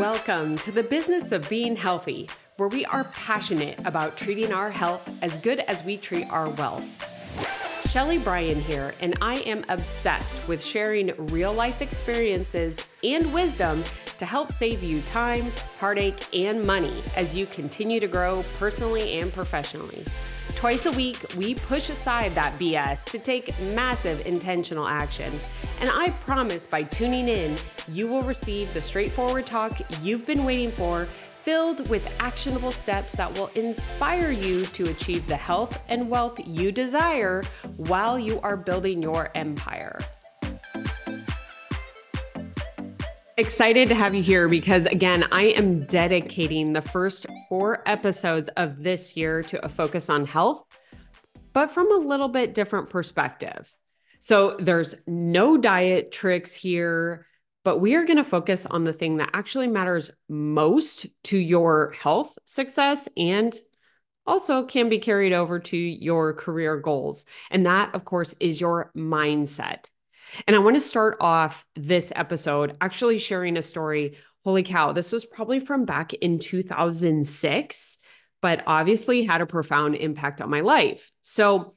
Welcome to the business of being healthy, where we are passionate about treating our health as good as we treat our wealth. Sheley Bryan here, and I am obsessed with sharing real life experiences and wisdom to help save you time, heartache, and money as you continue to grow personally and professionally. Twice a week, we push aside that BS to take massive intentional action. And I promise by tuning in, you will receive the straightforward talk you've been waiting for, filled with actionable steps that will inspire you to achieve the health and wealth you desire while you are building your empire. Excited to have you here because, again, I am dedicating the first four episodes of this year to a focus on health, but from a little bit different perspective. So, there's no diet tricks here, but we are going to focus on the thing that actually matters most to your health success and also can be carried over to your career goals. And that, of course, is your mindset. And I want to start off this episode actually sharing a story. Holy cow, this was probably from back in 2006, but obviously had a profound impact on my life. So,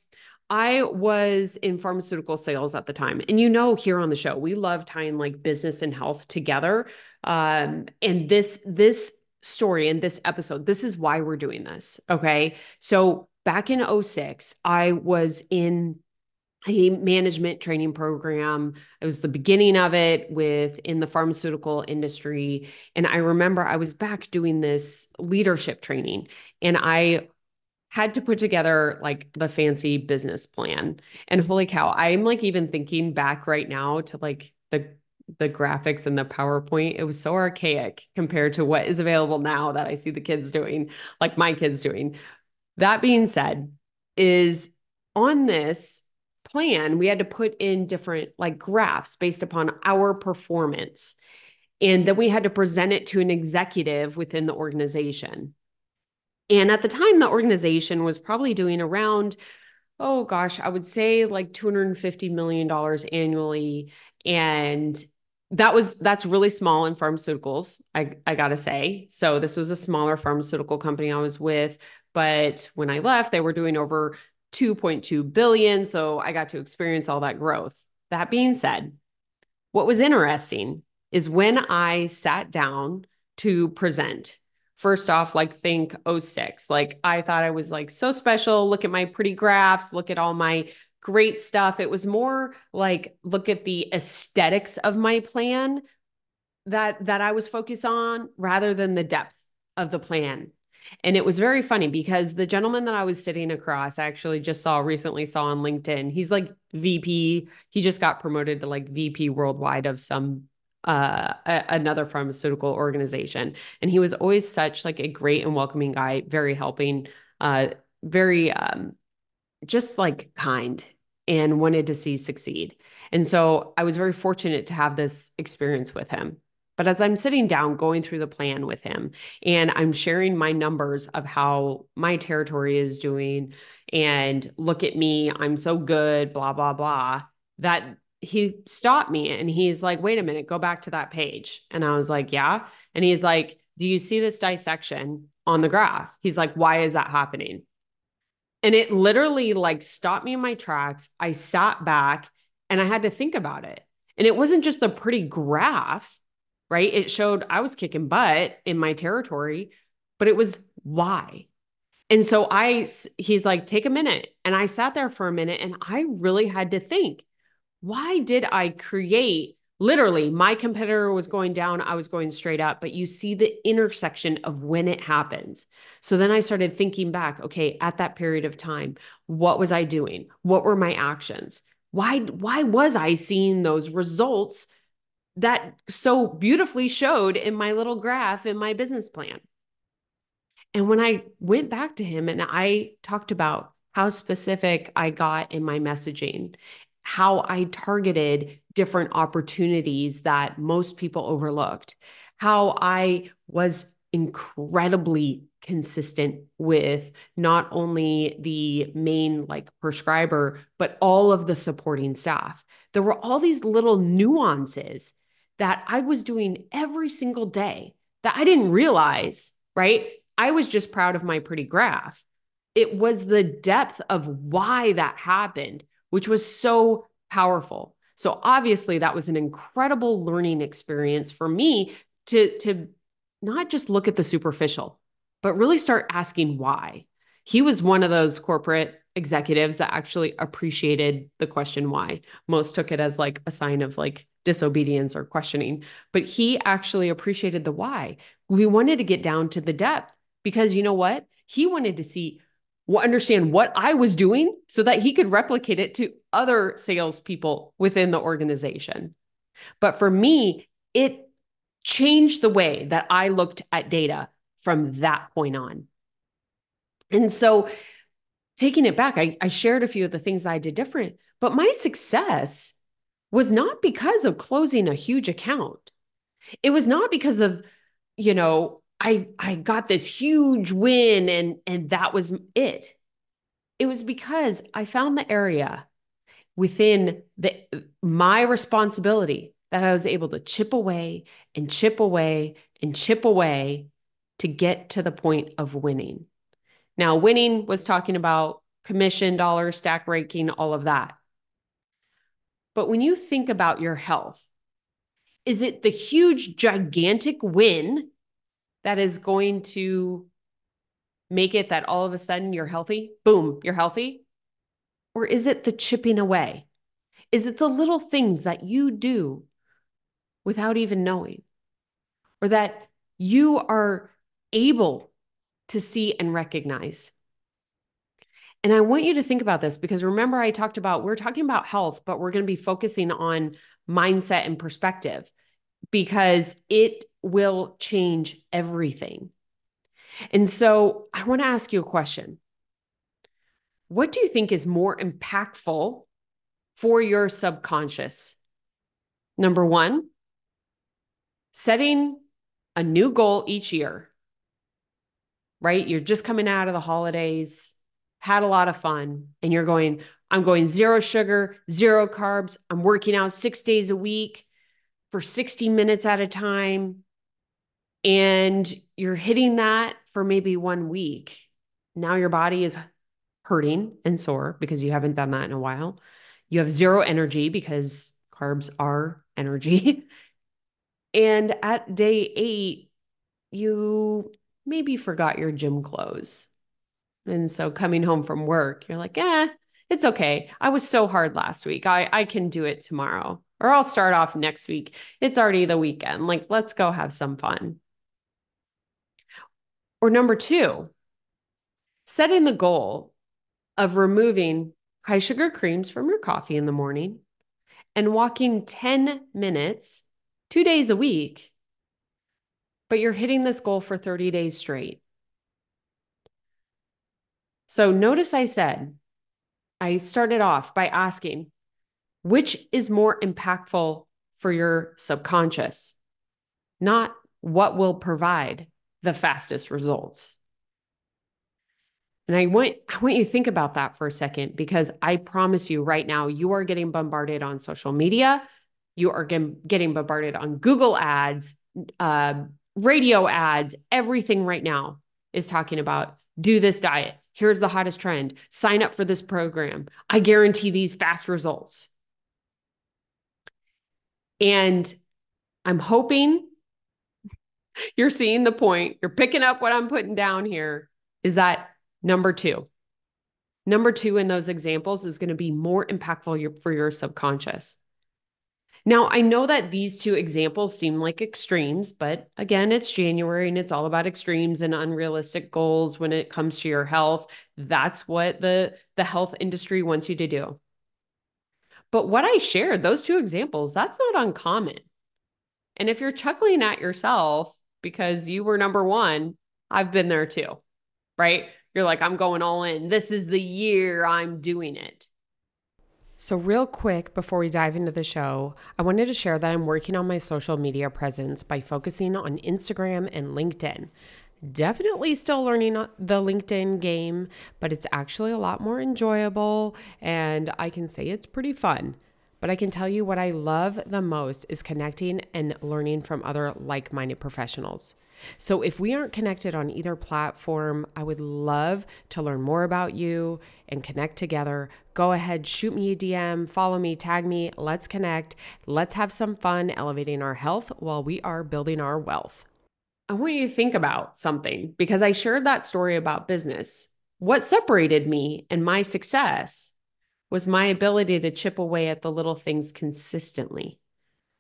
I was in pharmaceutical sales at the time. And you know, here on the show, we love tying like business and health together. Um, and this, this story and this episode, this is why we're doing this. Okay. So back in 06, I was in a management training program. It was the beginning of it with in the pharmaceutical industry. And I remember I was back doing this leadership training and I had to put together like the fancy business plan. And holy cow, I'm like even thinking back right now to like the the graphics and the PowerPoint. It was so archaic compared to what is available now that I see the kids doing, like my kids doing. That being said, is on this plan, we had to put in different like graphs based upon our performance. And then we had to present it to an executive within the organization. And at the time, the organization was probably doing around, oh gosh, I would say like $250 million annually. And that was that's really small in pharmaceuticals i i got to say so this was a smaller pharmaceutical company i was with but when i left they were doing over 2.2 billion. So I got to experience all that growth. That being said, what was interesting is when I sat down to present, first off, like think 06, like I thought I was like so special. Look at my pretty graphs, look at all my great stuff. It was more like look at the aesthetics of my plan that that I was focused on rather than the depth of the plan and it was very funny because the gentleman that I was sitting across, I actually just saw recently saw on LinkedIn. He's like VP. He just got promoted to like VP worldwide of some uh a, another pharmaceutical organization. And he was always such like a great and welcoming guy, very helping, uh very um just like kind and wanted to see succeed. And so I was very fortunate to have this experience with him. But as I'm sitting down going through the plan with him and I'm sharing my numbers of how my territory is doing and look at me, I'm so good, blah, blah, blah, that he stopped me and he's like, wait a minute, go back to that page. And I was like, yeah. And he's like, do you see this dissection on the graph? He's like, why is that happening? And it literally like stopped me in my tracks. I sat back and I had to think about it. And it wasn't just a pretty graph right? It showed I was kicking butt in my territory, but it was why. And so I, he's like, take a minute. And I sat there for a minute and I really had to think, why did I create literally my competitor was going down, I was going straight up, but you see the intersection of when it happens. So then I started thinking back, okay, at that period of time, what was I doing? What were my actions? Why why was I seeing those results that so beautifully showed in my little graph in my business plan. And when I went back to him and I talked about how specific I got in my messaging, how I targeted different opportunities that most people overlooked, how I was incredibly consistent with not only the main like prescriber, but all of the supporting staff. There were all these little nuances that I was doing every single day that I didn't realize, right? I was just proud of my pretty graph. It was the depth of why that happened, which was so powerful. So obviously that was an incredible learning experience for me to to not just look at the superficial, but really start asking why. He was one of those corporate executives that actually appreciated the question why. Most took it as like a sign of like disobedience or questioning, but he actually appreciated the why. We wanted to get down to the depth because you know what? He wanted to see understand what I was doing so that he could replicate it to other salespeople within the organization. But for me, it changed the way that I looked at data from that point on. And so, taking it back, I, I shared a few of the things that I did different, but my success was not because of closing a huge account. It was not because of, you know, I I got this huge win and and that was it. It was because I found the area within the my responsibility that I was able to chip away and chip away and chip away to get to the point of winning. Now, winning was talking about commission, dollars, stack ranking, all of that. But when you think about your health, is it the huge, gigantic win that is going to make it that all of a sudden you're healthy? Boom, you're healthy? Or is it the chipping away? Is it the little things that you do without even knowing? Or that you are able to see and recognize? And I want you to think about this because remember, I talked about we're talking about health, but we're going to be focusing on mindset and perspective because it will change everything. And so I want to ask you a question. What do you think is more impactful for your subconscious? Number one, setting a new goal each year, right? You're just coming out of the holidays, had a lot of fun, and you're going, I'm going zero sugar, zero carbs. I'm working out six days a week for 60 minutes at a time and you're hitting that for maybe one week. Now your body is hurting and sore because you haven't done that in a while. You have zero energy because carbs are energy. and at day eight, you maybe forgot your gym clothes. And so coming home from work, you're like, eh, it's okay. I was so hard last week. I, I can do it tomorrow. Or I'll start off next week. It's already the weekend. Like, let's go have some fun. Or number two, setting the goal of removing high sugar creams from your coffee in the morning and walking 10 minutes, two days a week, but you're hitting this goal for 30 days straight. So notice I said, I started off by asking, which is more impactful for your subconscious? Not what will provide the fastest results. And I want I want you to think about that for a second because I promise you right now you are getting bombarded on social media, you are getting bombarded on Google ads, uh, radio ads, everything right now is talking about do this diet. Here's the hottest trend. Sign up for this program. I guarantee these fast results. And I'm hoping you're seeing the point. You're picking up what I'm putting down here is that number two. Number two in those examples is going to be more impactful for your subconscious. Now, I know that these two examples seem like extremes, but again, it's January and it's all about extremes and unrealistic goals when it comes to your health. That's what the, the health industry wants you to do. But what I shared, those two examples, that's not uncommon. And if you're chuckling at yourself because you were number one, I've been there too, right? You're like, I'm going all in. This is the year I'm doing it. So, real quick before we dive into the show, I wanted to share that I'm working on my social media presence by focusing on Instagram and LinkedIn. Definitely still learning the LinkedIn game, but it's actually a lot more enjoyable and I can say it's pretty fun. But I can tell you what I love the most is connecting and learning from other like minded professionals. So if we aren't connected on either platform, I would love to learn more about you and connect together. Go ahead, shoot me a DM, follow me, tag me. Let's connect. Let's have some fun elevating our health while we are building our wealth. I want you to think about something because I shared that story about business. What separated me and my success was my ability to chip away at the little things consistently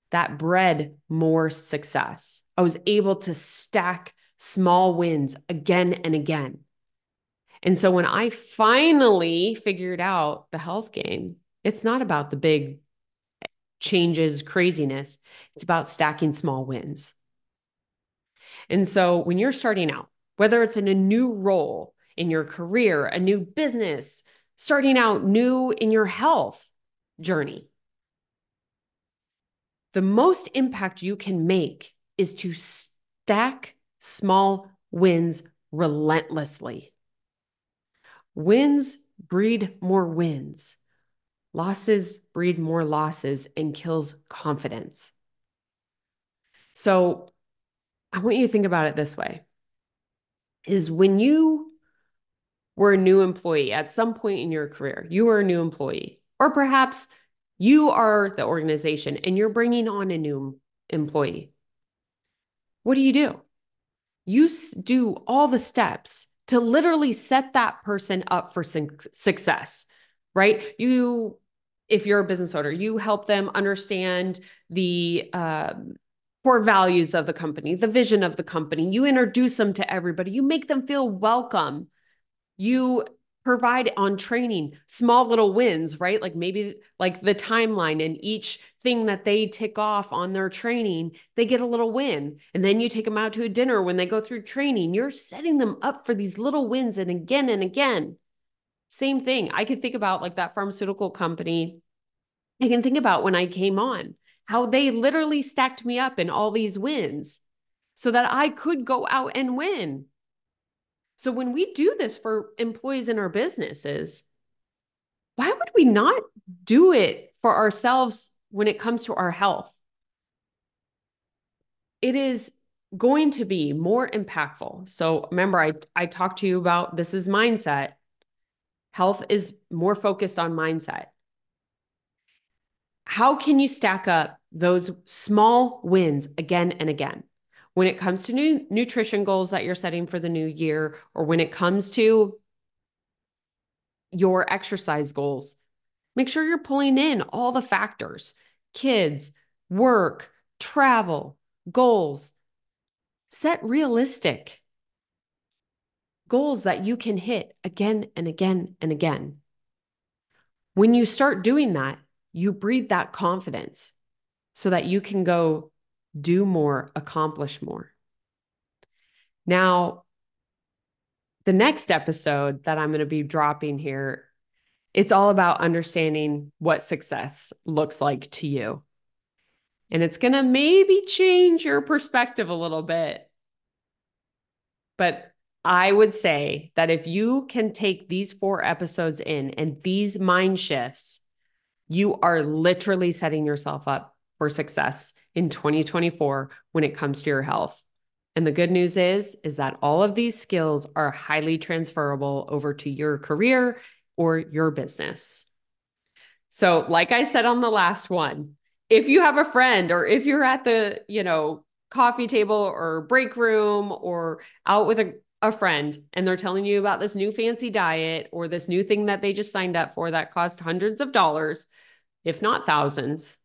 that bred more success. I was able to stack small wins again and again. And so when I finally figured out the health game, it's not about the big changes, craziness. It's about stacking small wins. And so when you're starting out, whether it's in a new role in your career, a new business, starting out new in your health journey, the most impact you can make is to stack small wins relentlessly. Wins breed more wins. Losses breed more losses and kills confidence. So I want you to think about it this way is when you were a new employee at some point in your career, you were a new employee, or perhaps you are the organization and you're bringing on a new employee. What do you do? You do all the steps to literally set that person up for success, right? You, if you're a business owner, you help them understand the um, core values of the company, the vision of the company. You introduce them to everybody. You make them feel welcome. You provide on training small little wins, right? Like maybe like the timeline and each thing that they tick off on their training, they get a little win. And then you take them out to a dinner when they go through training. You're setting them up for these little wins and again and again. Same thing. I could think about like that pharmaceutical company. I can think about when I came on, how they literally stacked me up in all these wins so that I could go out and win. So when we do this for employees in our businesses, why would we not do it for ourselves when it comes to our health? It is going to be more impactful. So remember, I, I talked to you about this is mindset. Health is more focused on mindset. How can you stack up those small wins again and again? When it comes to new nutrition goals that you're setting for the new year, or when it comes to your exercise goals, make sure you're pulling in all the factors kids, work, travel, goals. Set realistic goals that you can hit again and again and again. When you start doing that, you breed that confidence so that you can go do more, accomplish more. Now, the next episode that I'm going to be dropping here, it's all about understanding what success looks like to you. And it's going to maybe change your perspective a little bit. But I would say that if you can take these four episodes in and these mind shifts, you are literally setting yourself up for success in 2024 when it comes to your health. And the good news is is that all of these skills are highly transferable over to your career or your business. So, like I said on the last one, if you have a friend or if you're at the, you know, coffee table or break room or out with a, a friend and they're telling you about this new fancy diet or this new thing that they just signed up for that cost hundreds of dollars, if not thousands,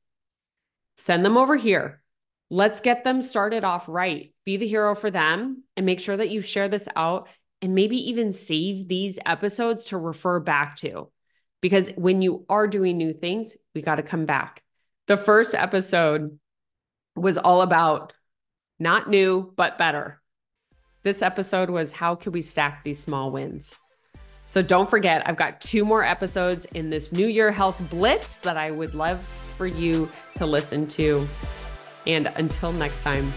send them over here. Let's get them started off right. Be the hero for them and make sure that you share this out and maybe even save these episodes to refer back to. Because when you are doing new things, we got to come back. The first episode was all about not new, but better. This episode was how could we stack these small wins? So don't forget, I've got two more episodes in this New Year Health Blitz that I would love for you to listen to. And until next time,